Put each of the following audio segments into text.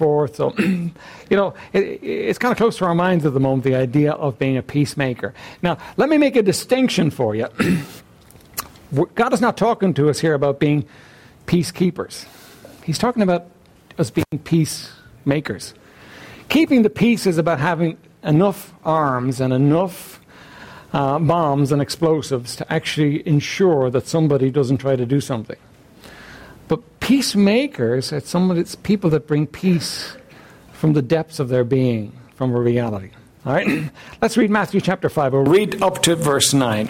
forth. So, you know, it, it's kind of close to our minds at the moment, the idea of being a peacemaker. Now, let me make a distinction for you. God is not talking to us here about being peacekeepers, He's talking about us being peacemakers. Keeping the peace is about having enough arms and enough uh, bombs and explosives to actually ensure that somebody doesn't try to do something. Peacemakers are somebody, it's people that bring peace from the depths of their being, from a reality. All right? Let's read Matthew chapter 5. We'll read up to verse 9.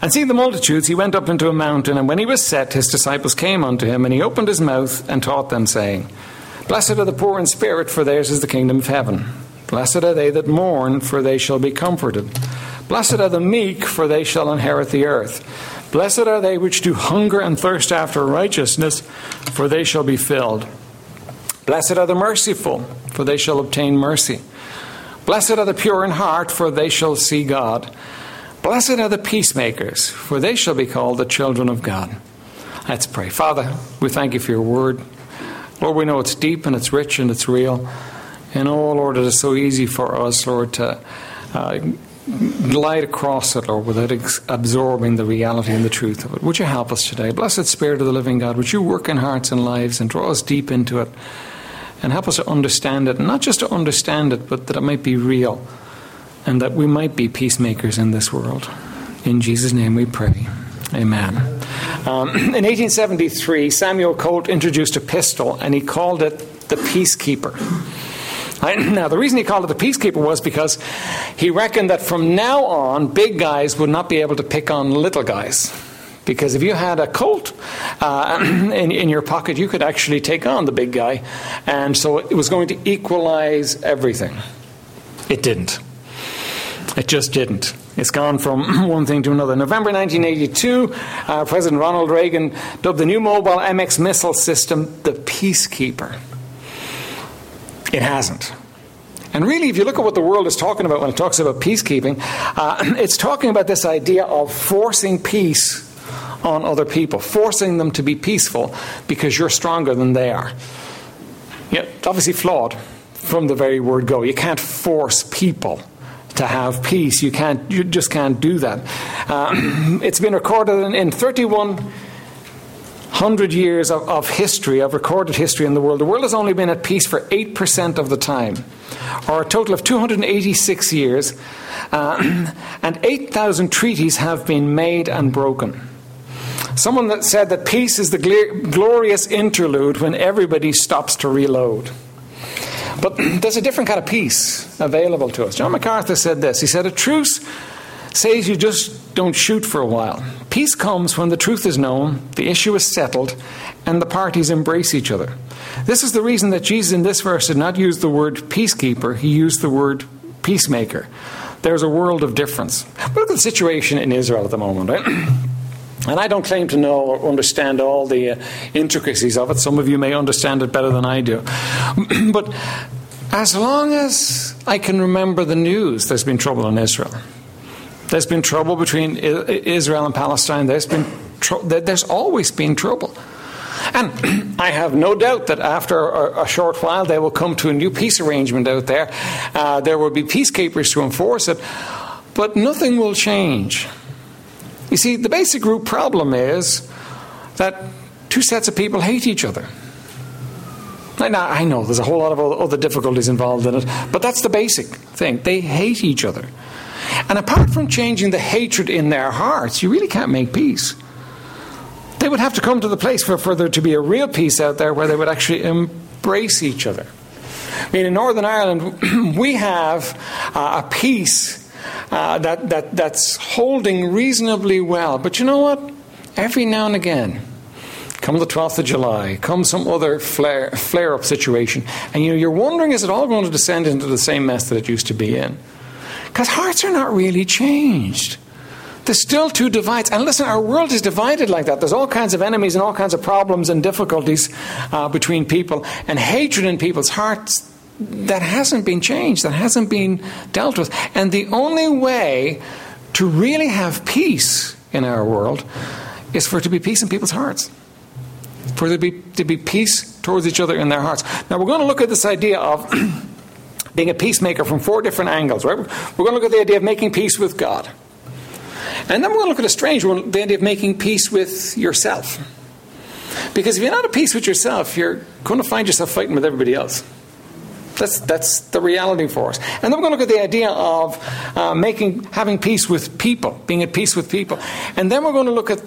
And seeing the multitudes, he went up into a mountain, and when he was set, his disciples came unto him, and he opened his mouth and taught them, saying, Blessed are the poor in spirit, for theirs is the kingdom of heaven. Blessed are they that mourn, for they shall be comforted. Blessed are the meek, for they shall inherit the earth. Blessed are they which do hunger and thirst after righteousness, for they shall be filled. Blessed are the merciful, for they shall obtain mercy. Blessed are the pure in heart, for they shall see God. Blessed are the peacemakers, for they shall be called the children of God. Let's pray. Father, we thank you for your word. Lord, we know it's deep and it's rich and it's real. And oh, Lord, it is so easy for us, Lord, to uh, glide across it, Lord, without ex- absorbing the reality and the truth of it. Would you help us today? Blessed Spirit of the living God, would you work in hearts and lives and draw us deep into it and help us to understand it, not just to understand it, but that it might be real and that we might be peacemakers in this world. In Jesus' name we pray. Amen. Um, in 1873, Samuel Colt introduced a pistol and he called it the Peacekeeper. Now, the reason he called it the Peacekeeper was because he reckoned that from now on, big guys would not be able to pick on little guys. Because if you had a Colt uh, in, in your pocket, you could actually take on the big guy. And so it was going to equalize everything. It didn't. It just didn't. It's gone from one thing to another. November 1982, uh, President Ronald Reagan dubbed the new mobile MX missile system the Peacekeeper. It hasn't. And really, if you look at what the world is talking about when it talks about peacekeeping, uh, it's talking about this idea of forcing peace on other people, forcing them to be peaceful because you're stronger than they are. Yeah, it's obviously flawed from the very word go. You can't force people to have peace. You can't. You just can't do that. Uh, it's been recorded in, in 3100 years of, of, history, of recorded history in the world. The world has only been at peace for 8% of the time, or a total of 286 years, uh, and 8,000 treaties have been made and broken. Someone that said that peace is the gl- glorious interlude when everybody stops to reload. But there's a different kind of peace available to us. John MacArthur said this. He said, A truce says you just don't shoot for a while. Peace comes when the truth is known, the issue is settled, and the parties embrace each other. This is the reason that Jesus in this verse did not use the word peacekeeper, he used the word peacemaker. There's a world of difference. Look at the situation in Israel at the moment, right? And I don't claim to know or understand all the uh, intricacies of it. Some of you may understand it better than I do. but as long as I can remember the news, there's been trouble in Israel. There's been trouble between Israel and Palestine. There's been tr- there's always been trouble. And I have no doubt that after a, short while they will come to a new peace arrangement out there. Uh, there will be peacekeepers to enforce it, but nothing will change you see, the basic root problem is that two sets of people hate each other. Now, I know there's a whole lot of other difficulties involved in it, but that's the basic thing. They hate each other. And apart from changing the hatred in their hearts, you really can't make peace. They would have to come to the place for, for there to be a real peace out there where they would actually embrace each other. I mean, in Northern Ireland, we have uh, a peace uh, that, that, that's holding reasonably well. But you know what? Every now and again, come the 12th of July, come some other flare, flare up situation, and you know, you're wondering is it all going to descend into the same mess that it used to be in? Because hearts are not really changed. There's still two divides. And listen, our world is divided like that. There's all kinds of enemies and all kinds of problems and difficulties uh, between people, and hatred in people's hearts that hasn't been changed, that hasn't been dealt with. And the only way to really have peace in our world is for it to be peace in people's hearts. For there to be, to be peace towards each other in their hearts. Now, we're going to look at this idea of being a peacemaker from four different angles, right? We're going to look at the idea of making peace with God. And then we're going to look at a strange one the idea of making peace with yourself. Because if you're not at peace with yourself, you're going to find yourself fighting with everybody else. That's, that's the reality for us. And then we're going to look at the idea of uh, making, having peace with people, being at peace with people. And then we're going to look at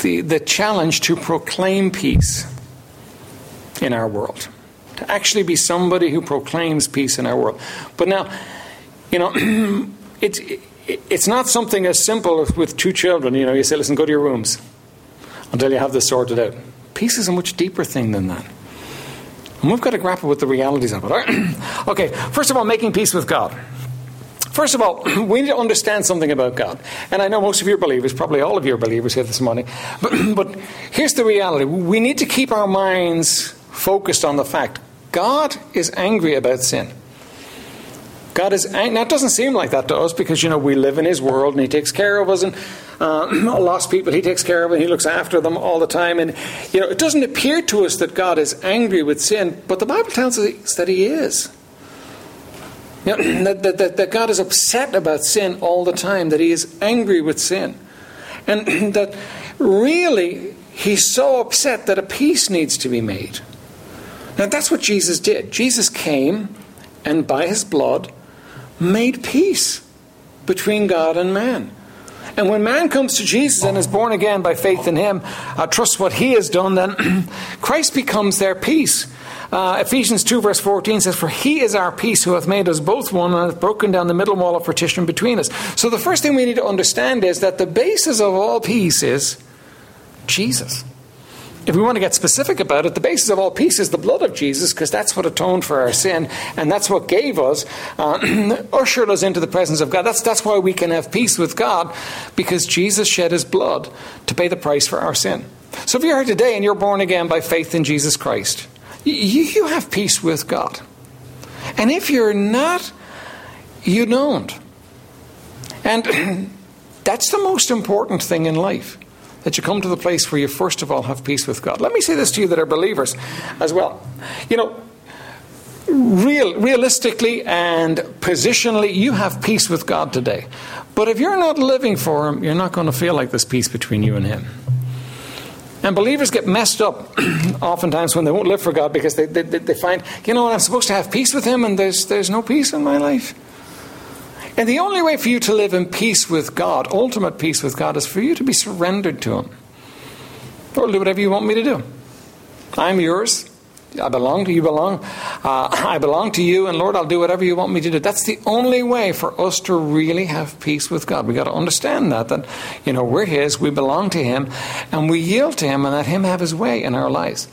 the, the challenge to proclaim peace in our world. To actually be somebody who proclaims peace in our world. But now, you know, it's, it's not something as simple as with two children. You know, you say, listen, go to your rooms until you have this sorted out. Peace is a much deeper thing than that. And we've got to grapple with the realities of it. okay, first of all, making peace with God. First of all, we need to understand something about God. And I know most of you are believers, probably all of you are believers here this morning. But, but here's the reality we need to keep our minds focused on the fact God is angry about sin. God is angry. Now, it doesn't seem like that to us because, you know, we live in His world and He takes care of us. And uh, lost people, He takes care of and He looks after them all the time. And, you know, it doesn't appear to us that God is angry with sin, but the Bible tells us that He is. You know, that, that, that God is upset about sin all the time, that He is angry with sin. And that really, He's so upset that a peace needs to be made. Now, that's what Jesus did. Jesus came and by His blood made peace between God and man. And when man comes to Jesus and is born again by faith in him, uh, trusts what he has done, then Christ becomes their peace. Uh, Ephesians 2, verse 14 says, For he is our peace who hath made us both one and hath broken down the middle wall of partition between us. So the first thing we need to understand is that the basis of all peace is Jesus if we want to get specific about it, the basis of all peace is the blood of Jesus, because that's what atoned for our sin, and that's what gave us, uh, ushered us into the presence of God. That's, that's why we can have peace with God, because Jesus shed his blood to pay the price for our sin. So if you're here today and you're born again by faith in Jesus Christ, you, you have peace with God. And if you're not, you don't. And that's the most important thing in life that you come to the place where you first of all have peace with God. Let me say this to you that are believers as well. You know, real, realistically and positionally, you have peace with God today. But if you're not living for Him, you're not going to feel like there's peace between you and Him. And believers get messed up oftentimes when they won't live for God because they, they, they find, you know, I'm supposed to have peace with Him and there's, there's no peace in my life. And the only way for you to live in peace with God, ultimate peace with God, is for you to be surrendered to Him. Lord, do whatever you want me to do. I'm yours. I belong to you. Belong. Uh, I belong to you, and Lord, I'll do whatever you want me to do. That's the only way for us to really have peace with God. We got to understand that that you know we're His, we belong to Him, and we yield to Him, and let Him have His way in our lives.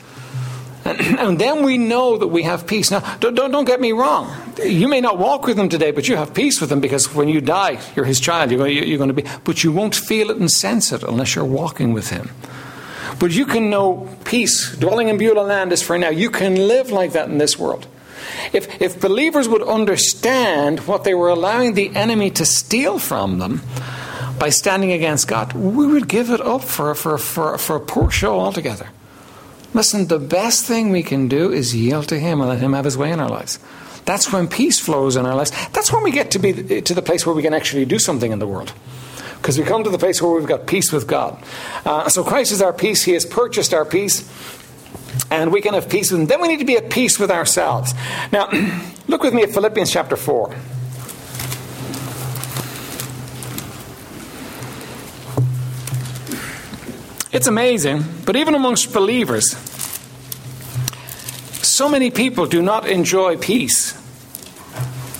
And, then we know that we have peace. Now, don't, don't, don't, get me wrong. You may not walk with him today, but you have peace with him because when you die, you're his child. You're going, you're going to be, but you won't feel it and sense it unless you're walking with him. But you can know peace. Dwelling in Beulah land is for now. You can live like that in this world. If, if believers would understand what they were allowing the enemy to steal from them by standing against God, we would give it up for, for, for, for a poor show altogether. Listen, the best thing we can do is yield to Him and let Him have His way in our lives. That's when peace flows in our lives. That's when we get to be to the place where we can actually do something in the world. Because we come to the place where we've got peace with God. Uh, so Christ is our peace. He has purchased our peace. And we can have peace with Him. Then we need to be at peace with ourselves. Now, look with me at Philippians chapter 4. It's amazing, but even amongst believers, so many people do not enjoy peace.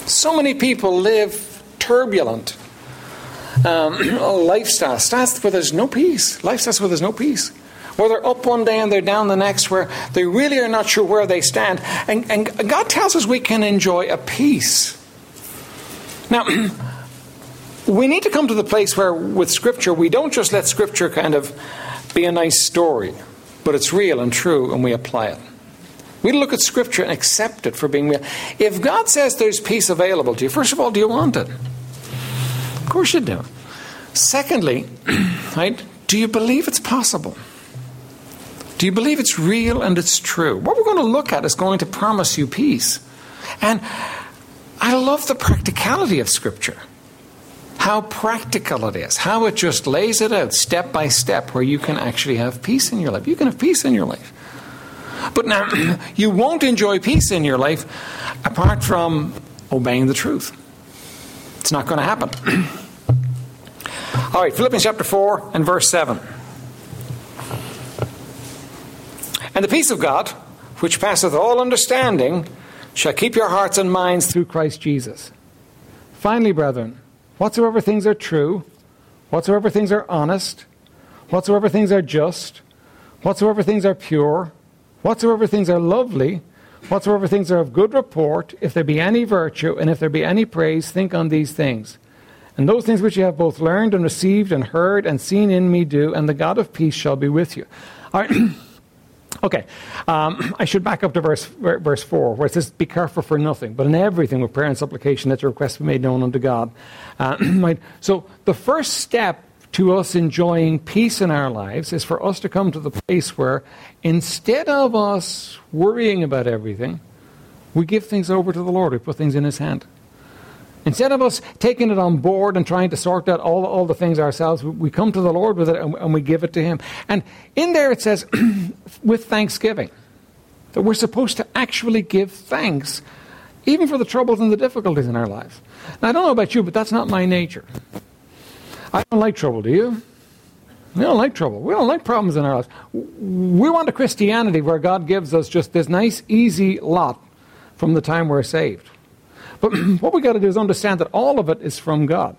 So many people live turbulent um, lifestyles. That's where there's no peace. Lifestyles where there's no peace. Where they're up one day and they're down the next, where they really are not sure where they stand. And, and God tells us we can enjoy a peace. Now, we need to come to the place where, with Scripture, we don't just let Scripture kind of be a nice story, but it's real and true, and we apply it. We look at Scripture and accept it for being real. If God says there's peace available to you, first of all, do you want it? Of course you do. Secondly, right, do you believe it's possible? Do you believe it's real and it's true? What we're going to look at is going to promise you peace. And I love the practicality of Scripture. How practical it is, how it just lays it out step by step where you can actually have peace in your life. You can have peace in your life. But now, you won't enjoy peace in your life apart from obeying the truth. It's not going to happen. All right, Philippians chapter 4 and verse 7. And the peace of God, which passeth all understanding, shall keep your hearts and minds through Christ Jesus. Finally, brethren, whatsoever things are true, whatsoever things are honest, whatsoever things are just, whatsoever things are pure, whatsoever things are lovely, whatsoever things are of good report, if there be any virtue, and if there be any praise, think on these things. And those things which you have both learned and received and heard and seen in me do, and the God of peace shall be with you. All right. Okay, um, I should back up to verse, verse 4, where it says, Be careful for nothing, but in everything with prayer and supplication, let your requests be made known unto God. Uh? So, the first step to us enjoying peace in our lives is for us to come to the place where instead of us worrying about everything, we give things over to the Lord, we put things in His hand. Instead of us taking it on board and trying to sort out all, all the things ourselves, we come to the Lord with it and, and we give it to Him. And in there it says, with thanksgiving, that we're supposed to actually give thanks, even for the troubles and the difficulties in our lives. Now, I don't know about you, but that's not my nature. I don't like trouble, do you? We don't like trouble. We don't like problems in our lives. We want a Christianity where God gives us just this nice, easy lot from the time we're saved. But what we've got to do is understand that all of it is from God.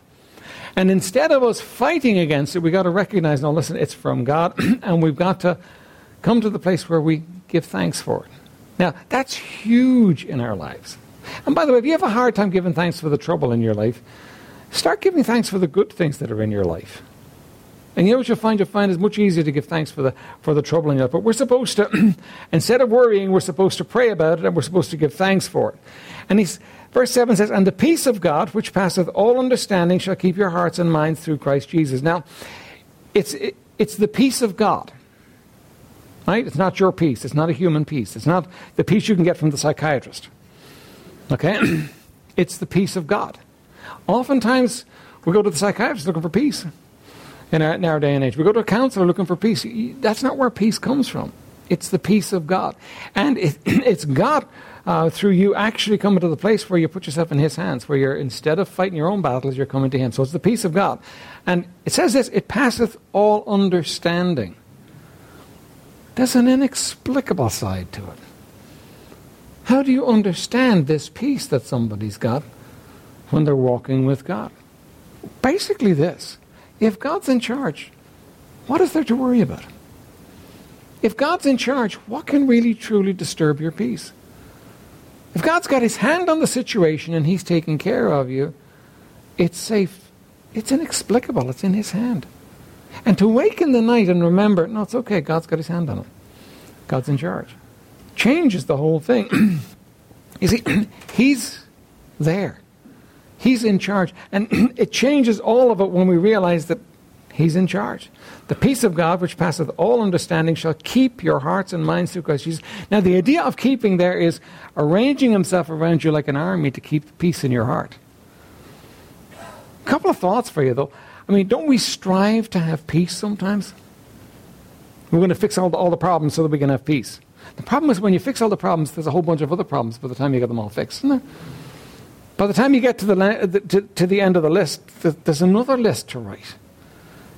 And instead of us fighting against it, we've got to recognize, no, listen, it's from God, and we've got to come to the place where we give thanks for it. Now, that's huge in our lives. And by the way, if you have a hard time giving thanks for the trouble in your life, start giving thanks for the good things that are in your life. And you know what you'll find? You'll find it's much easier to give thanks for the, for the trouble in your life. But we're supposed to, instead of worrying, we're supposed to pray about it and we're supposed to give thanks for it. And he's, Verse 7 says, And the peace of God, which passeth all understanding, shall keep your hearts and minds through Christ Jesus. Now, it's, it, it's the peace of God. Right? It's not your peace. It's not a human peace. It's not the peace you can get from the psychiatrist. Okay? it's the peace of God. Oftentimes, we go to the psychiatrist looking for peace in our, in our day and age. We go to a counselor looking for peace. That's not where peace comes from. It's the peace of God. And it, it's God uh, through you actually coming to the place where you put yourself in His hands, where you're, instead of fighting your own battles, you're coming to Him. So it's the peace of God. And it says this it passeth all understanding. There's an inexplicable side to it. How do you understand this peace that somebody's got when they're walking with God? Basically, this if God's in charge, what is there to worry about? If God's in charge, what can really truly disturb your peace? If God's got his hand on the situation and he's taking care of you, it's safe. It's inexplicable. It's in his hand. And to wake in the night and remember, no, it's okay. God's got his hand on it. God's in charge. Changes the whole thing. you see, he's there. He's in charge. And it changes all of it when we realize that He's in charge. The peace of God, which passeth all understanding, shall keep your hearts and minds through Christ Jesus. Now, the idea of keeping there is arranging himself around you like an army to keep peace in your heart. A couple of thoughts for you, though. I mean, don't we strive to have peace sometimes? We're going to fix all the, all the problems so that we can have peace. The problem is when you fix all the problems, there's a whole bunch of other problems by the time you get them all fixed, isn't there? By the time you get to the, to, to the end of the list, there's another list to write.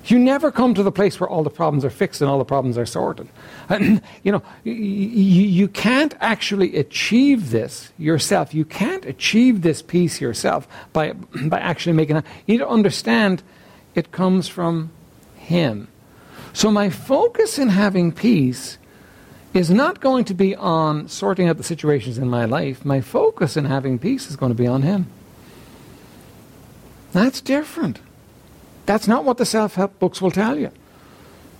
You never come to the place where all the problems are fixed and all the problems are sorted. You know, you, you can't actually achieve this yourself. You can't achieve this peace yourself by, by actually making it. You need to understand it comes from Him. So my focus in having peace is not going to be on sorting out the situations in my life. My focus in having peace is going to be on Him. That's different. That's not what the self help books will tell you.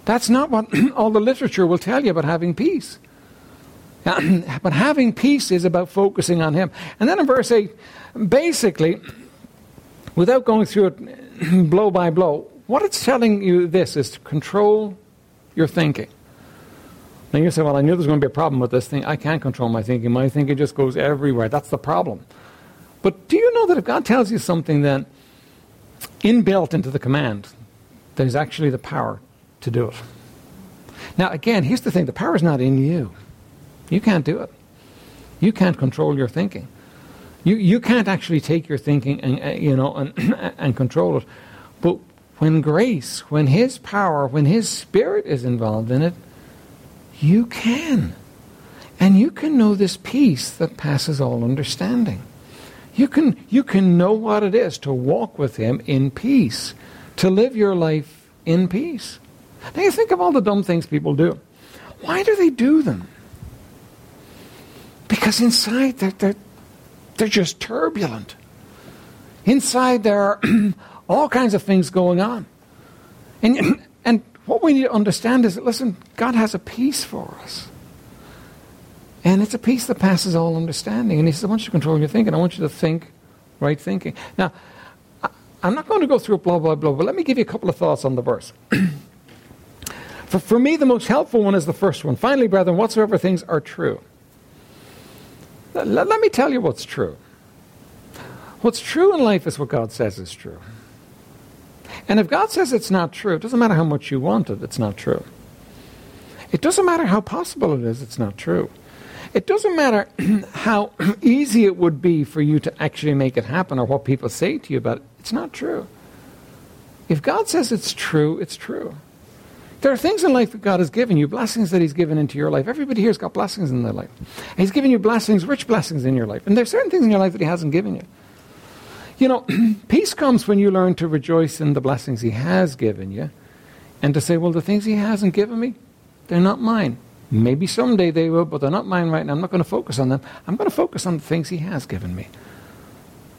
That's not what all the literature will tell you about having peace. but having peace is about focusing on Him. And then in verse 8, basically, without going through it blow by blow, what it's telling you this is to control your thinking. Now you say, well, I knew there was going to be a problem with this thing. I can't control my thinking. My thinking just goes everywhere. That's the problem. But do you know that if God tells you something, then inbuilt into the command, there's actually the power to do it. Now, again, here's the thing the power is not in you. You can't do it. You can't control your thinking. You, you can't actually take your thinking and, uh, you know, and, and control it. But when grace, when His power, when His Spirit is involved in it, you can. And you can know this peace that passes all understanding. You can, you can know what it is to walk with Him in peace, to live your life in peace. Now you think of all the dumb things people do. Why do they do them? Because inside they're, they're, they're just turbulent. Inside there are all kinds of things going on. And, and what we need to understand is that, listen, God has a peace for us. And it's a peace that passes all understanding. And He says, I want you to control your thinking. I want you to think right thinking. Now, I'm not going to go through blah, blah, blah, but let me give you a couple of thoughts on the verse. for, for me, the most helpful one is the first one. Finally, brethren, whatsoever things are true. Let, let me tell you what's true. What's true in life is what God says is true. And if God says it's not true, it doesn't matter how much you want it, it's not true. It doesn't matter how possible it is, it's not true. It doesn't matter how easy it would be for you to actually make it happen or what people say to you about it, it's not true. If God says it's true, it's true. There are things in life that God has given you, blessings that He's given into your life. Everybody here has got blessings in their life. He's given you blessings, rich blessings in your life. And there are certain things in your life that He hasn't given you. You know, peace comes when you learn to rejoice in the blessings He has given you and to say, well, the things He hasn't given me, they're not mine. Maybe someday they will, but they're not mine right now. I'm not going to focus on them. I'm going to focus on the things He has given me.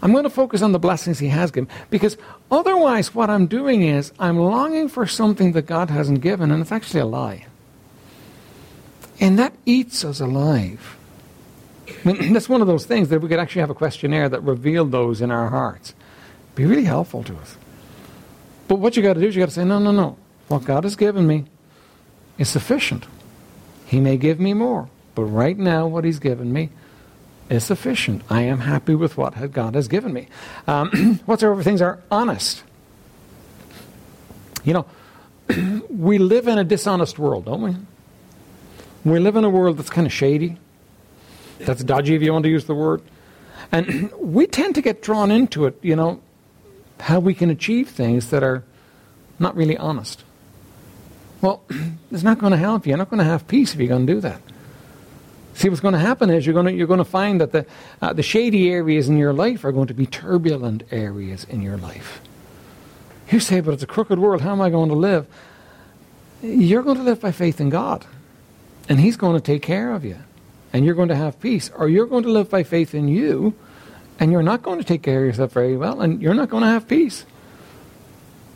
I'm going to focus on the blessings He has given. Because otherwise, what I'm doing is I'm longing for something that God hasn't given, and it's actually a lie. And that eats us alive. I mean, that's one of those things that we could actually have a questionnaire that revealed those in our hearts. Be really helpful to us. But what you got to do is you got to say, no, no, no. What God has given me is sufficient. He may give me more, but right now, what He's given me is sufficient. I am happy with what God has given me. Um, whatsoever things are honest. You know, we live in a dishonest world, don't we? We live in a world that's kind of shady. That's dodgy, if you want to use the word. And we tend to get drawn into it, you know, how we can achieve things that are not really honest. Well, it's not going to help you. You're not going to have peace if you're going to do that. See, what's going to happen is you're going to, you're going to find that the, uh, the shady areas in your life are going to be turbulent areas in your life. You say, but it's a crooked world. How am I going to live? You're going to live by faith in God, and He's going to take care of you and you're going to have peace, or you're going to live by faith in you, and you're not going to take care of yourself very well, and you're not going to have peace.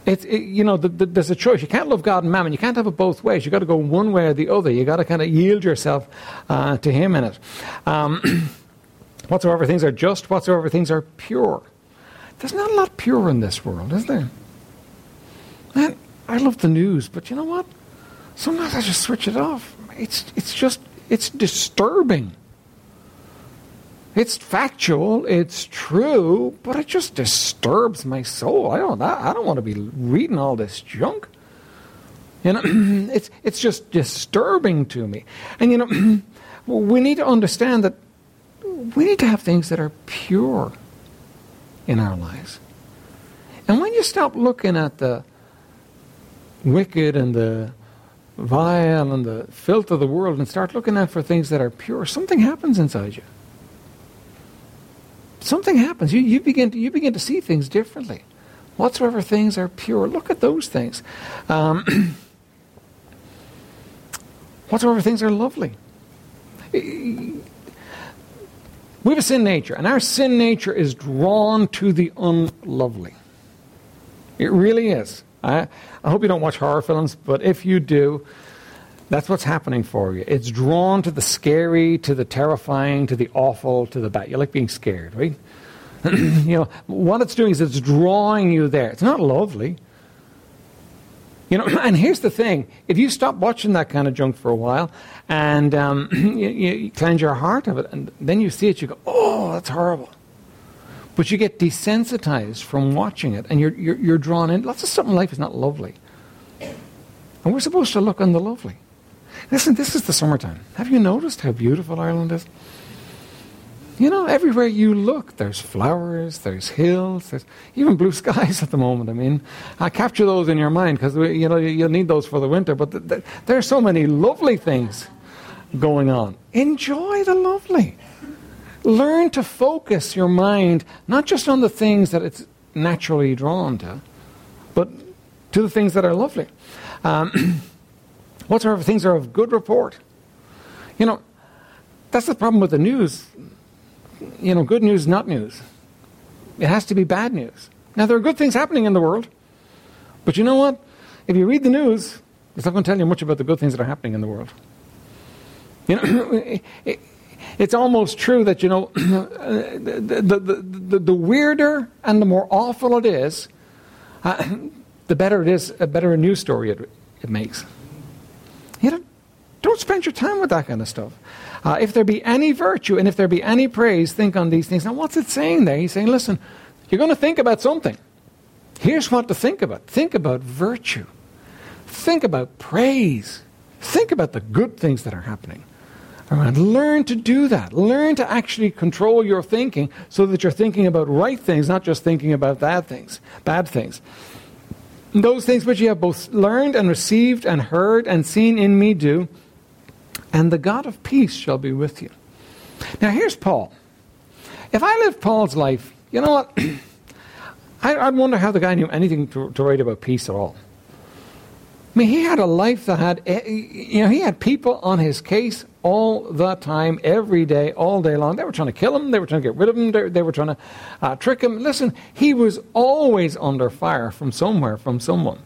It's it, you know the, the, there's a choice. You can't love God and Mammon. You can't have it both ways. You have got to go one way or the other. You have got to kind of yield yourself uh, to Him in it. Um, whatsoever things are just, whatsoever things are pure. There's not a lot pure in this world, is there? Man, I love the news, but you know what? Sometimes I just switch it off. It's it's just it's disturbing. It's factual, it's true, but it just disturbs my soul. I don't, I don't want to be reading all this junk. You know, it's, it's just disturbing to me. And you know, we need to understand that we need to have things that are pure in our lives. And when you stop looking at the wicked and the vile and the filth of the world and start looking out for things that are pure, something happens inside you. Something happens. You, you, begin, to, you begin to see things differently. Whatsoever things are pure, look at those things. Um, whatsoever things are lovely. We have a sin nature, and our sin nature is drawn to the unlovely. It really is. I, I hope you don't watch horror films, but if you do, that's what's happening for you. It's drawn to the scary, to the terrifying, to the awful, to the bad. You like being scared, right? you know, what it's doing is it's drawing you there. It's not lovely. You know, and here's the thing: if you stop watching that kind of junk for a while, and um, you, you cleanse your heart of it, and then you see it, you go, "Oh, that's horrible." But you get desensitized from watching it, and you're, you're, you're drawn in. Lots of stuff in life is not lovely, and we're supposed to look on the lovely. Listen, this is the summertime. Have you noticed how beautiful Ireland is? You know, everywhere you look, there's flowers, there's hills, there's even blue skies at the moment. I mean, I capture those in your mind because you know you'll need those for the winter. But th- th- there are so many lovely things going on. Enjoy the lovely. Learn to focus your mind not just on the things that it's naturally drawn to, but to the things that are lovely. Um, whatsoever things are of good report. You know, that's the problem with the news you know, good news not news. It has to be bad news. Now, there are good things happening in the world, but you know what? If you read the news, it's not going to tell you much about the good things that are happening in the world. You know, it's almost true that, you know, the, the, the, the, weirder and the more awful it is, uh, the better it is, a better a news story it, it makes. You know, don't spend your time with that kind of stuff. Uh, if there be any virtue and if there be any praise, think on these things. Now, what's it saying there? He's saying, listen, you're going to think about something. Here's what to think about think about virtue, think about praise, think about the good things that are happening. Learn to do that. Learn to actually control your thinking so that you're thinking about right things, not just thinking about bad things, bad things. Those things which you have both learned and received and heard and seen in me do, and the God of peace shall be with you. Now, here's Paul. If I lived Paul's life, you know what? I, would wonder how the guy knew anything to, to write about peace at all. I mean, he had a life that had, eh, you know, he had people on his case all the time, every day, all day long. They were trying to kill him. They were trying to get rid of him. They, they were trying to uh, trick him. Listen, he was always under fire from somewhere, from someone.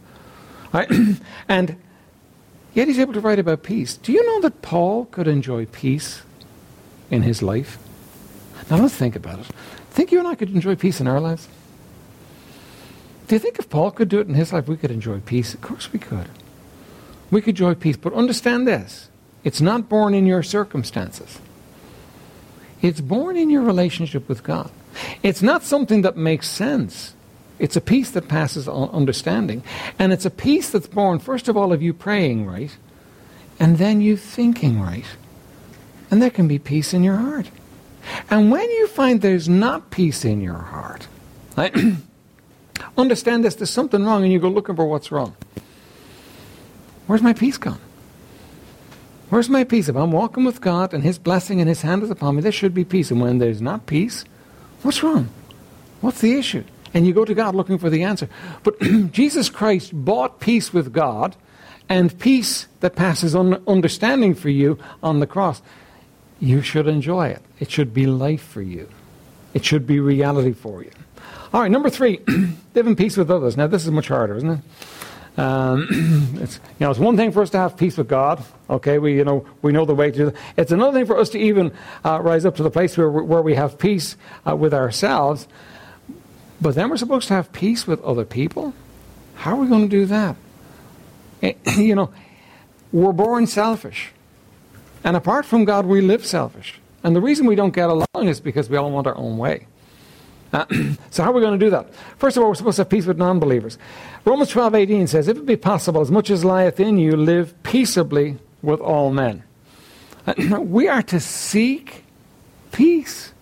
Right? and Yet he's able to write about peace. Do you know that Paul could enjoy peace in his life? Now let's think about it. Think you and I could enjoy peace in our lives? Do you think if Paul could do it in his life, we could enjoy peace? Of course we could. We could enjoy peace. But understand this it's not born in your circumstances, it's born in your relationship with God. It's not something that makes sense. It's a peace that passes understanding. And it's a peace that's born, first of all, of you praying right, and then you thinking right. And there can be peace in your heart. And when you find there's not peace in your heart, right, understand this, there's something wrong, and you go looking for what's wrong. Where's my peace gone? Where's my peace? If I'm walking with God and His blessing and His hand is upon me, there should be peace. And when there's not peace, what's wrong? What's the issue? and you go to God looking for the answer. But Jesus Christ bought peace with God and peace that passes un- understanding for you on the cross. You should enjoy it. It should be life for you. It should be reality for you. All right, number three, live in peace with others. Now, this is much harder, isn't it? Um, it's, you know, it's one thing for us to have peace with God. Okay, we you know we know the way to do that. It's another thing for us to even uh, rise up to the place where where we have peace uh, with ourselves. But then we're supposed to have peace with other people? How are we going to do that? Eh, you know, we're born selfish. And apart from God, we live selfish. And the reason we don't get along is because we all want our own way. Uh, so how are we going to do that? First of all, we're supposed to have peace with non-believers. Romans 12:18 says, If it be possible, as much as lieth in you, live peaceably with all men. Uh, we are to seek peace.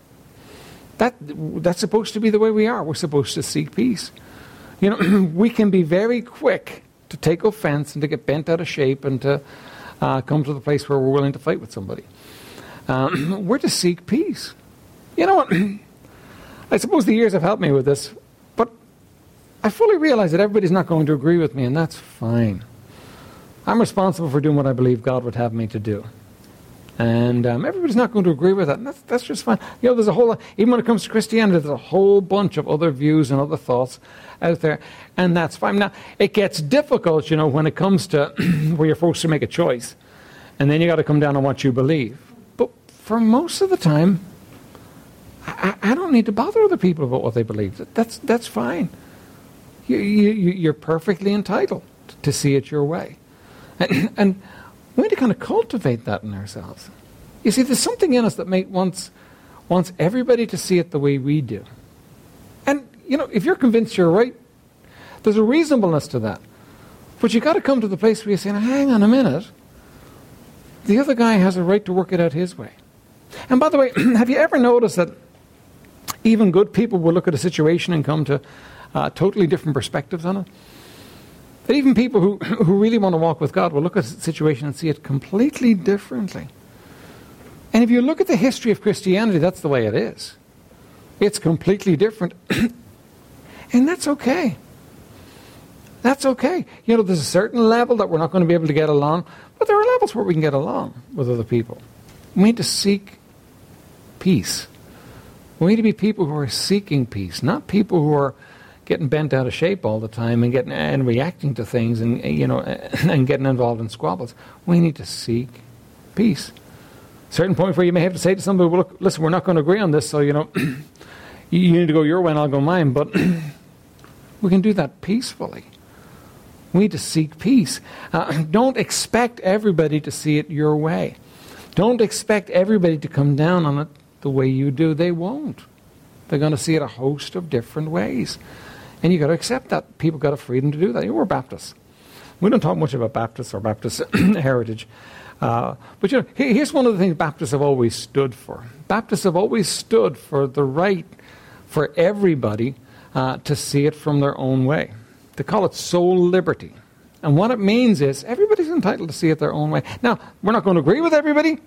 That, that's supposed to be the way we are. We're supposed to seek peace. You know, we can be very quick to take offense and to get bent out of shape and to uh, come to the place where we're willing to fight with somebody. Um, we're to seek peace. You know what? I suppose the years have helped me with this, but I fully realize that everybody's not going to agree with me, and that's fine. I'm responsible for doing what I believe God would have me to do. And um, everybody's not going to agree with that. And that's, that's just fine. You know, there's a whole, even when it comes to Christianity, there's a whole bunch of other views and other thoughts out there. And that's fine. Now, it gets difficult, you know, when it comes to where you're forced to make a choice. And then you got to come down on what you believe. But for most of the time, I, I don't need to bother other people about what they believe. That's, that's fine. You, you, you're perfectly entitled to see it your way. And, and we need to kind of cultivate that in ourselves. You see, there's something in us that make, wants, wants everybody to see it the way we do. And, you know, if you're convinced you're right, there's a reasonableness to that. But you've got to come to the place where you say, hang on a minute. The other guy has a right to work it out his way. And by the way, have you ever noticed that even good people will look at a situation and come to uh, totally different perspectives on it? That even people who, who really want to walk with God will look at a situation and see it completely differently. And if you look at the history of Christianity, that's the way it is. It's completely different. and that's okay. That's okay. You know, there's a certain level that we're not going to be able to get along, but there are levels where we can get along with other people. We need to seek peace. We need to be people who are seeking peace, not people who are getting bent out of shape all the time and getting and reacting to things and you know and getting involved in squabbles. We need to seek peace. Certain point where you may have to say to somebody, "Well, look, listen, we're not going to agree on this, so you know, you need to go your way and I'll go mine." But we can do that peacefully. We need to seek peace. Uh, don't expect everybody to see it your way. Don't expect everybody to come down on it the way you do. They won't. They're going to see it a host of different ways. And you've got to accept that. People got a freedom to do that. We're Baptists. We don't talk much about Baptists or Baptist heritage. Uh, but you know, here's one of the things Baptists have always stood for. Baptists have always stood for the right for everybody uh, to see it from their own way. They call it soul liberty. And what it means is everybody's entitled to see it their own way. Now, we're not going to agree with everybody,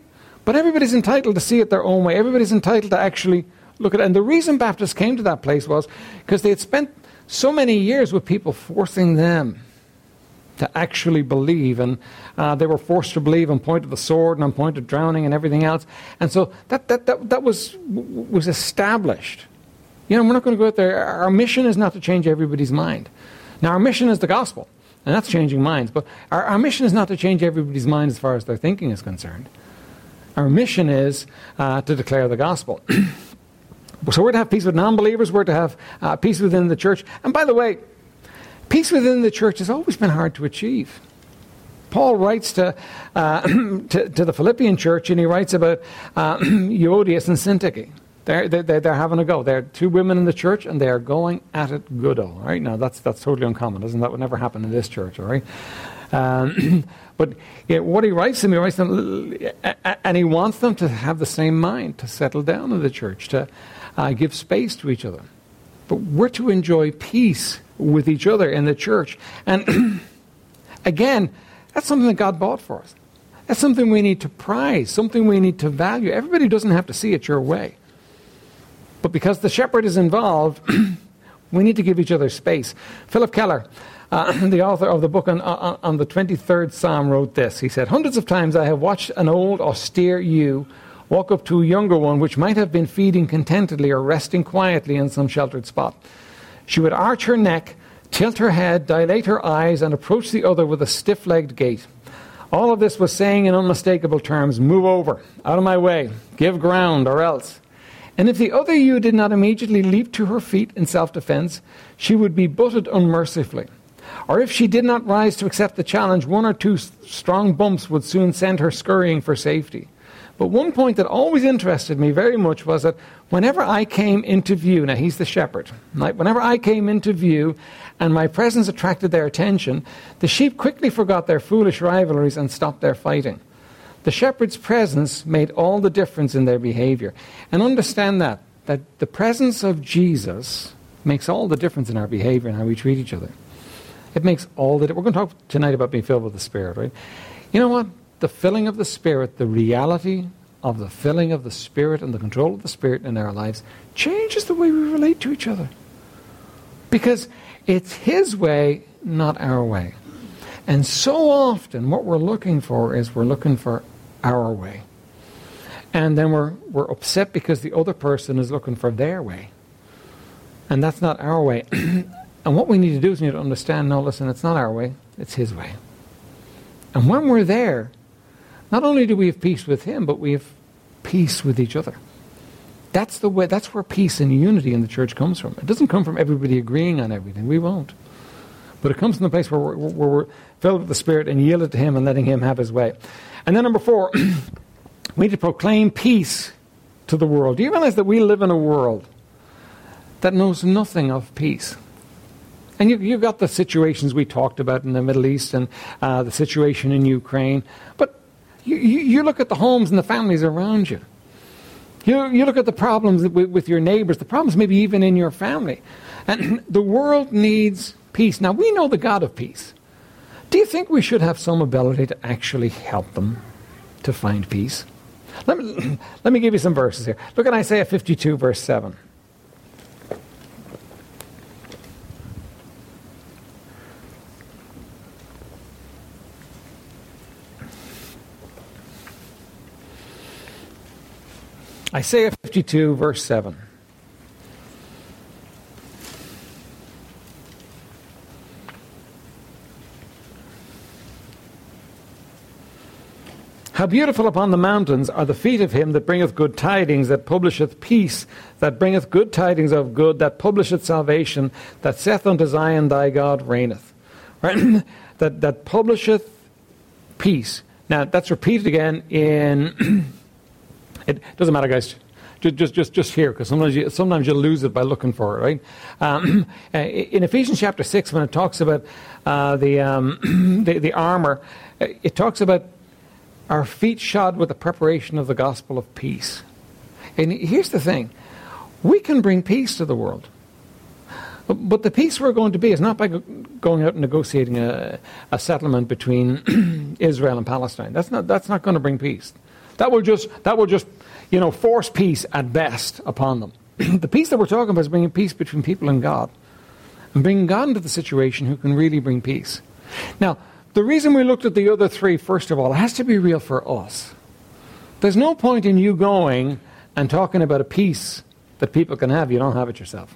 but everybody's entitled to see it their own way. Everybody's entitled to actually look at it. And the reason Baptists came to that place was because they had spent so many years with people forcing them to actually believe. And uh, they were forced to believe on point of the sword and on point of drowning and everything else. And so that, that, that, that was, was established. You know, we're not going to go out there. Our mission is not to change everybody's mind. Now, our mission is the gospel, and that's changing minds. But our, our mission is not to change everybody's mind as far as their thinking is concerned. Our mission is uh, to declare the gospel. So we're to have peace with non believers, we're to have uh, peace within the church. And by the way, peace within the church has always been hard to achieve. Paul writes to, uh, to, to, the Philippian church, and he writes about uh, Euodias and Syntyche. They're, they're, they're, having a go. There are two women in the church, and they are going at it good all right? Now, that's, that's totally uncommon, isn't that? would never happen in this church, all right? Um, but you know, what he writes them, he writes them, and he wants them to have the same mind, to settle down in the church, to, uh, give space to each other. But we're to enjoy peace with each other in the church. And again, that's something that God bought for us. That's something we need to prize, something we need to value. Everybody doesn't have to see it your way. But because the shepherd is involved, we need to give each other space. Phillip Keller, uh, the author of the book on, on, on the 23rd Psalm, wrote this. He said, Hundreds of times I have watched an old, austere ewe walk up to a younger one which might have been feeding contentedly or resting quietly in some sheltered spot. She would arch her neck, tilt her head, dilate her eyes, and approach the other with a stiff legged gait. All of this was saying in unmistakable terms, Move over, out of my way, give ground, or else. And if the other ewe did not immediately leap to her feet in self defense, she would be butted unmercifully. Or if she did not rise to accept the challenge, one or two strong bumps would soon send her scurrying for safety. But one point that always interested me very much was that whenever I came into view, now he's the shepherd, right? whenever I came into view and my presence attracted their attention, the sheep quickly forgot their foolish rivalries and stopped their fighting. The shepherd's presence made all the difference in their behavior. And understand that, that the presence of Jesus makes all the difference in our behavior and how we treat each other. It makes all the We're going to talk tonight about being filled with the Spirit, right? You know what? the filling of the Spirit, the reality of the filling of the Spirit and the control of the Spirit in our lives changes the way we relate to each other. Because it's His way, not our way. And so often, what we're looking for is we're looking for our way. And then we're, we're upset because the other person is looking for their way. And that's not our way. and what we need to do is we need to understand no, listen, it's not our way, it's His way. And when we're there, not only do we have peace with him, but we have peace with each other. That's the way that's where peace and unity in the church comes from. It doesn't come from everybody agreeing on everything. We won't. But it comes from the place where we're, where we're filled with the Spirit and yielded to Him and letting Him have His way. And then number four, we need to proclaim peace to the world. Do you realize that we live in a world that knows nothing of peace? And you, you've got the situations we talked about in the Middle East and uh, the situation in Ukraine. But you, you, you, look at the homes and the families around you. You, you look at the problems with, with your neighbors, the problems maybe even in your family. And the world needs peace. Now, we know the God of peace. Do you think we should have some ability to actually help them to find peace? Let me, let me give you some verses here. Look at Isaiah 52, verse 7. Isaiah 52, verse 7. How beautiful upon the mountains are the feet of him that bringeth good tidings, that publisheth peace, that bringeth good tidings of good, that publisheth salvation, that saith unto Zion, Thy God reigneth. Right? that, that publisheth peace. Now, that's repeated again in. it doesn't matter, guys. Just, just, just, just here, because sometimes you, sometimes you lose it by looking for it, right? Um, in Ephesians chapter 6, when it talks about uh, the, um, the, the armor, it talks about our feet shod with the preparation of the gospel of peace. And here's the thing we can bring peace to the world. But the peace we're going to be is not by going out and negotiating a, a settlement between Israel and Palestine. That's not, that's not going to bring peace. That will just, that will just you know, force peace at best upon them. the peace that we're talking about is bringing peace between people and God. And bringing God into the situation who can really bring peace. Now, the reason we looked at the other three, first of all, has to be real for us. There's no point in you going and talking about a peace that people can have. You don't have it yourself.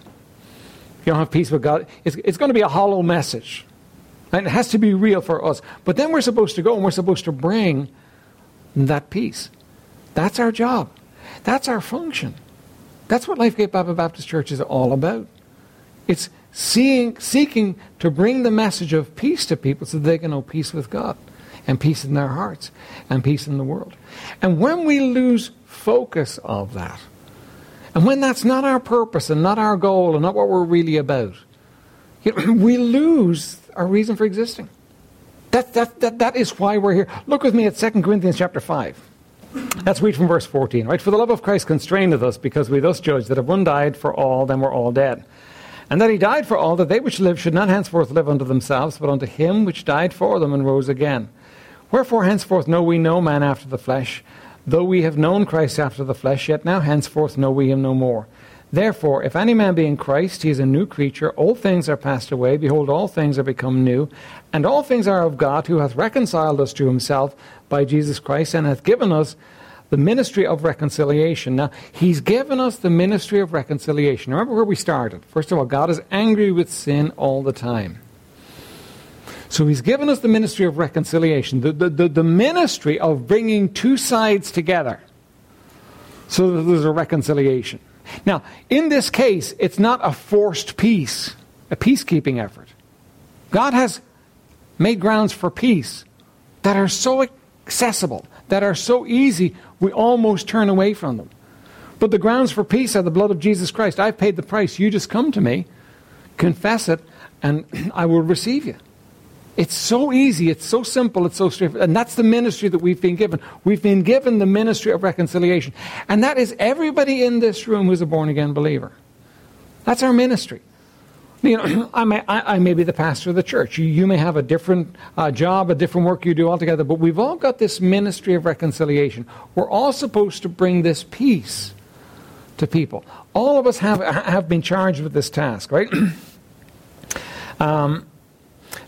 You don't have peace with God. It's, it's going to be a hollow message. And it has to be real for us. But then we're supposed to go and we're supposed to bring that peace. That's our job. That's our function. That's what Lifegate Bible Baptist Church is all about. It's seeing, seeking to bring the message of peace to people so they can know peace with God and peace in their hearts and peace in the world. And when we lose focus of that, and when that's not our purpose and not our goal and not what we're really about, we lose our reason for existing. That, that, that, that is why we're here. Look with me at 2 Corinthians chapter 5. Let's read from verse 14, right? For the love of Christ constraineth us, because we thus judge that if one died for all, then we're all dead. And that he died for all, that they which live should not henceforth live unto themselves, but unto him which died for them and rose again. Wherefore henceforth know we no man after the flesh. Though we have known Christ after the flesh, yet now henceforth know we him no more. Therefore, if any man be in Christ, he is a new creature. All things are passed away. Behold, all things are become new. And all things are of God, who hath reconciled us to himself by Jesus Christ, and hath given us the ministry of reconciliation. Now, He's given us the ministry of reconciliation. Remember where we started. First of all, God is angry with sin all the time. So He's given us the ministry of reconciliation, the, the, the, the ministry of bringing two sides together so that there's a reconciliation. Now, in this case, it's not a forced peace, a peacekeeping effort. God has made grounds for peace that are so accessible, that are so easy we almost turn away from them. But the grounds for peace are the blood of Jesus Christ. I've paid the price. You just come to me, confess it, and I will receive you. It's so easy, it's so simple, it's so straightforward. And that's the ministry that we've been given. We've been given the ministry of reconciliation. And that is everybody in this room who's a born again believer. That's our ministry. You know, I may, I, I may be the pastor of the church. You, you may have a different uh, job, a different work you do altogether, but we've all got this ministry of reconciliation. We're all supposed to bring this peace to people. All of us have, have been charged with this task, right? um,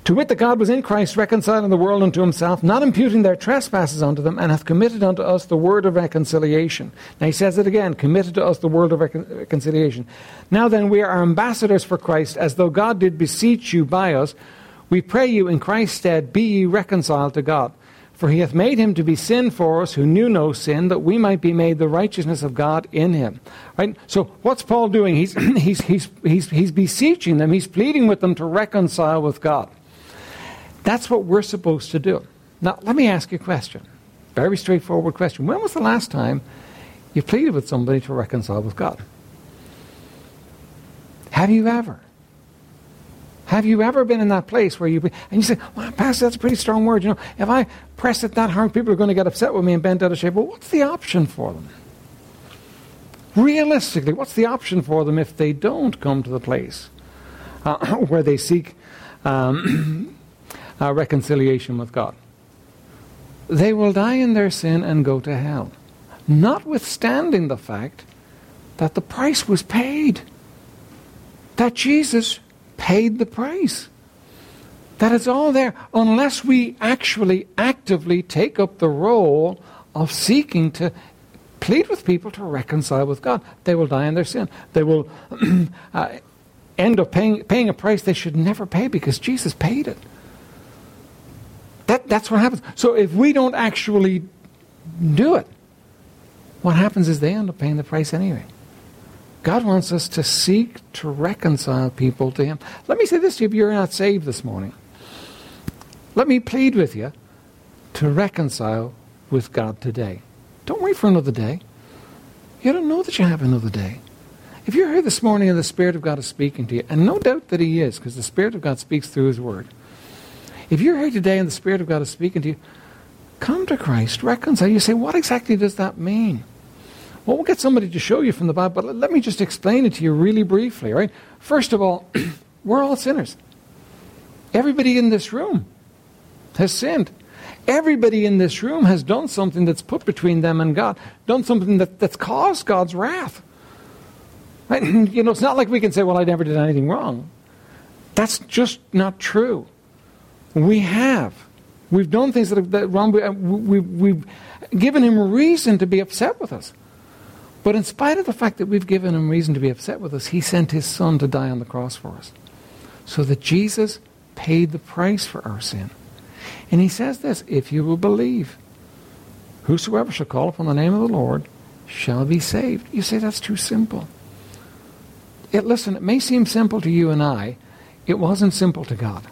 to wit, that God was in Christ reconciling the world unto himself, not imputing their trespasses unto them, and hath committed unto us the word of reconciliation. Now he says it again committed to us the word of recon- reconciliation. Now then, we are ambassadors for Christ, as though God did beseech you by us. We pray you in Christ's stead, be ye reconciled to God. For he hath made him to be sin for us who knew no sin, that we might be made the righteousness of God in him. Right? So what's Paul doing? He's, he's, he's, he's, he's beseeching them, he's pleading with them to reconcile with God. That's what we're supposed to do. Now, let me ask you a question. Very straightforward question. When was the last time you pleaded with somebody to reconcile with God? Have you ever? Have you ever been in that place where you and you say, "Well, Pastor, that's a pretty strong word." You know, if I press it that hard, people are going to get upset with me and bent out of shape. Well, what's the option for them? Realistically, what's the option for them if they don't come to the place uh, where they seek um, uh, reconciliation with God? They will die in their sin and go to hell, notwithstanding the fact that the price was paid. That Jesus paid the price. That it's all there, unless we actually actively take up the role of seeking to plead with people to reconcile with God. They will die in their sin. They will uh, end up paying, paying a price they should never pay because Jesus paid it. That, that's what happens. So if we don't actually do it, what happens is they end up paying the price anyway. God wants us to seek to reconcile people to Him. Let me say this to you if you're not saved this morning. Let me plead with you to reconcile with God today. Don't wait for another day. You don't know that you have another day. If you're here this morning and the Spirit of God is speaking to you, and no doubt that He is, because the Spirit of God speaks through His Word. If you're here today and the Spirit of God is speaking to you, come to Christ, reconcile. You say, what exactly does that mean? Well, we'll get somebody to show you from the Bible, but let me just explain it to you really briefly, right? First of all, we're all sinners. Everybody in this room has sinned. Everybody in this room has done something that's put between them and God, done something that, that's caused God's wrath. Right? You know, it's not like we can say, well, I never did anything wrong. That's just not true. We have. We've done things that are that wrong. Uh, we, we, we've given him reason to be upset with us. But in spite of the fact that we've given him reason to be upset with us, he sent his son to die on the cross for us. So that Jesus paid the price for our sin. And he says this if you will believe, whosoever shall call upon the name of the Lord shall be saved. You say that's too simple. It, listen, it may seem simple to you and I. It wasn't simple to God.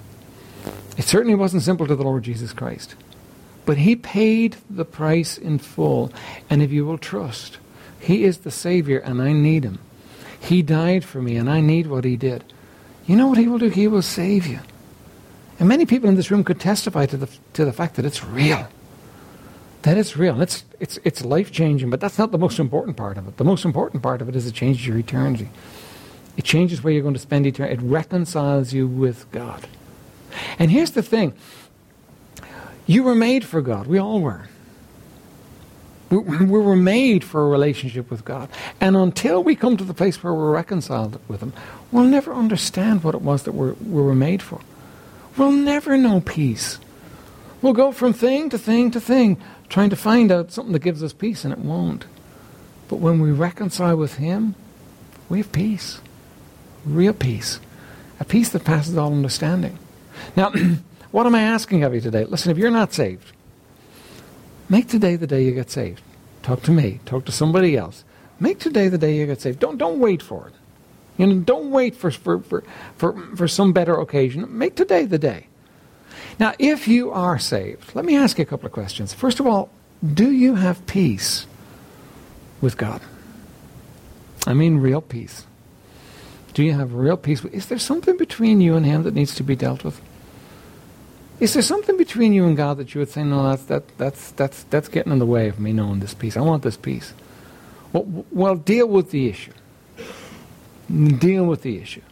It certainly wasn't simple to the Lord Jesus Christ. But he paid the price in full. And if you will trust, he is the Savior, and I need Him. He died for me, and I need what He did. You know what He will do? He will save you. And many people in this room could testify to the, to the fact that it's real. That it's real. It's, it's, it's life changing, but that's not the most important part of it. The most important part of it is it changes your eternity. It changes where you're going to spend eternity. It reconciles you with God. And here's the thing you were made for God. We all were. We, were made for a relationship with God. And until we come to the place where we're reconciled with Him, we'll never understand what it was that we're, we were made for. We'll never know peace. We'll go from thing to thing to thing, trying to find out something that gives us peace, and it won't. But when we reconcile with Him, we have peace. Real peace. A peace that passes all understanding. Now, what am I asking of you today? Listen, if you're not saved, Make today the day you get saved. Talk to me. Talk to somebody else. Make today the day you get saved. Don't, don't wait for it. You know, don't wait for, for, for, for, for some better occasion. Make today the day. Now, if you are saved, let me ask you a couple of questions. First of all, do you have peace with God? I mean, real peace. Do you have real peace? Is there something between you and Him that needs to be dealt with? Is there something between you and God that you would say, no, that's, that, that's, that's, that's getting in the way of me knowing this peace. I want this peace. Well, well, deal with the issue. Deal with the issue.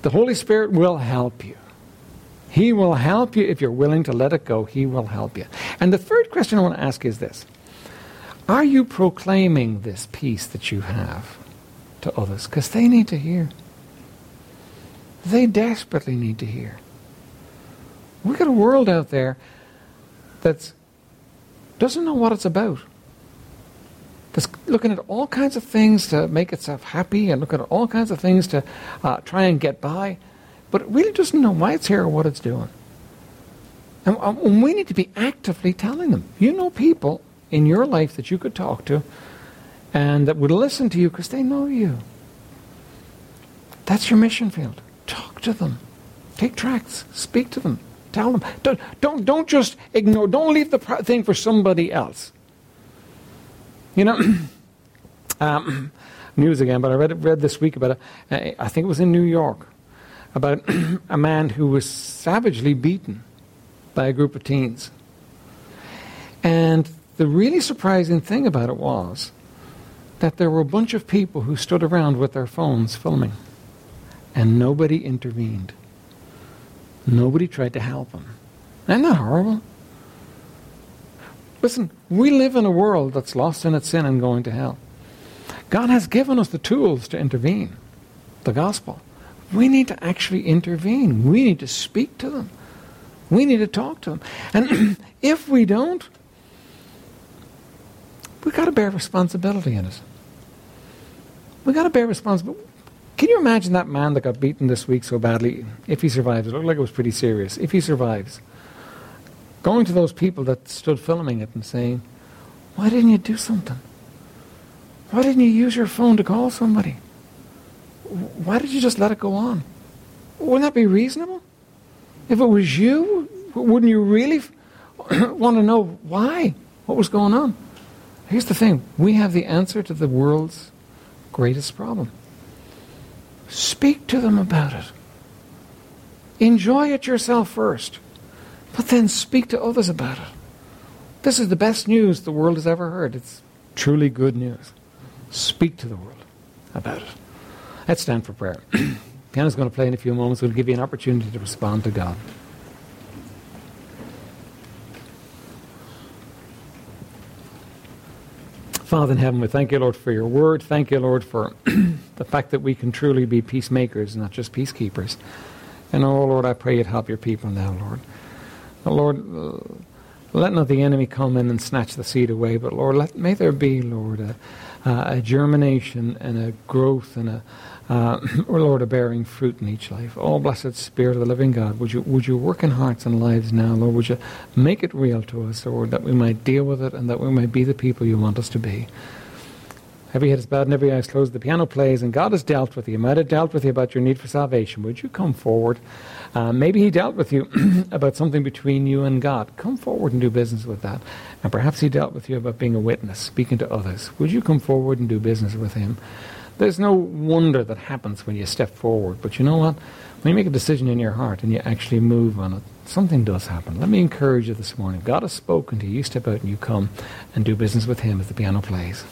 The Holy Spirit will help you. He will help you if you're willing to let it go. He will help you. And the third question I want to ask is this Are you proclaiming this peace that you have to others? Because they need to hear. They desperately need to hear. We've got a world out there that doesn't know what it's about. That's looking at all kinds of things to make itself happy and looking at all kinds of things to uh, try and get by, but it really doesn't know why it's here or what it's doing. And, and we need to be actively telling them. You know people in your life that you could talk to and that would listen to you because they know you. That's your mission field. Talk to them. Take tracts. Speak to them. Tell them. Don't, don't, don't just ignore. Don't leave the thing for somebody else. You know, um, news again, but I read, read this week about, a, I think it was in New York, about a man who was savagely beaten by a group of teens. And the really surprising thing about it was that there were a bunch of people who stood around with their phones filming, and nobody intervened. Nobody tried to help him. Isn't that horrible? Listen, we live in a world that's lost in its sin and going to hell. God has given us the tools to intervene, the gospel. We need to actually intervene. We need to speak to them. We need to talk to them. And if we don't, we've got to bear responsibility in it. We've got to bear responsibility. Can you imagine that man that got beaten this week so badly, if he survives? It looked like it was pretty serious. If he survives, going to those people that stood filming it and saying, Why didn't you do something? Why didn't you use your phone to call somebody? Why did you just let it go on? Wouldn't that be reasonable? If it was you, wouldn't you really want to know why? What was going on? Here's the thing we have the answer to the world's greatest problem. Speak to them about it. Enjoy it yourself first, but then speak to others about it. This is the best news the world has ever heard. It's truly good news. Speak to the world about it. Let's stand for prayer. Piano's going to play in a few moments. We'll give you an opportunity to respond to God. Father in heaven, we thank you, Lord, for your word. Thank you, Lord, for the fact that we can truly be peacemakers, not just peacekeepers. And oh, Lord, I pray you'd help your people now, Lord. Lord, uh, let not the enemy come in and snatch the seed away, but Lord, let, may there be, Lord, a, a germination and a growth and a, uh, or Lord, of bearing fruit in each life. Oh, blessed Spirit of the living God, would you, would you work in hearts and lives now, Lord? Would you make it real to us, Lord, that we might deal with it and that we might be the people you want us to be? Every head is bowed and every eye is closed. The piano plays, and God has dealt with you. Might have dealt with you about your need for salvation. Would you come forward? Uh, maybe He dealt with you about something between you and God. Come forward and do business with that. And perhaps He dealt with you about being a witness, speaking to others. Would you come forward and do business with Him? There's no wonder that happens when you step forward. But you know what? When you make a decision in your heart and you actually move on it, something does happen. Let me encourage you this morning. God has spoken to you. You step out and you come and do business with Him as the piano plays.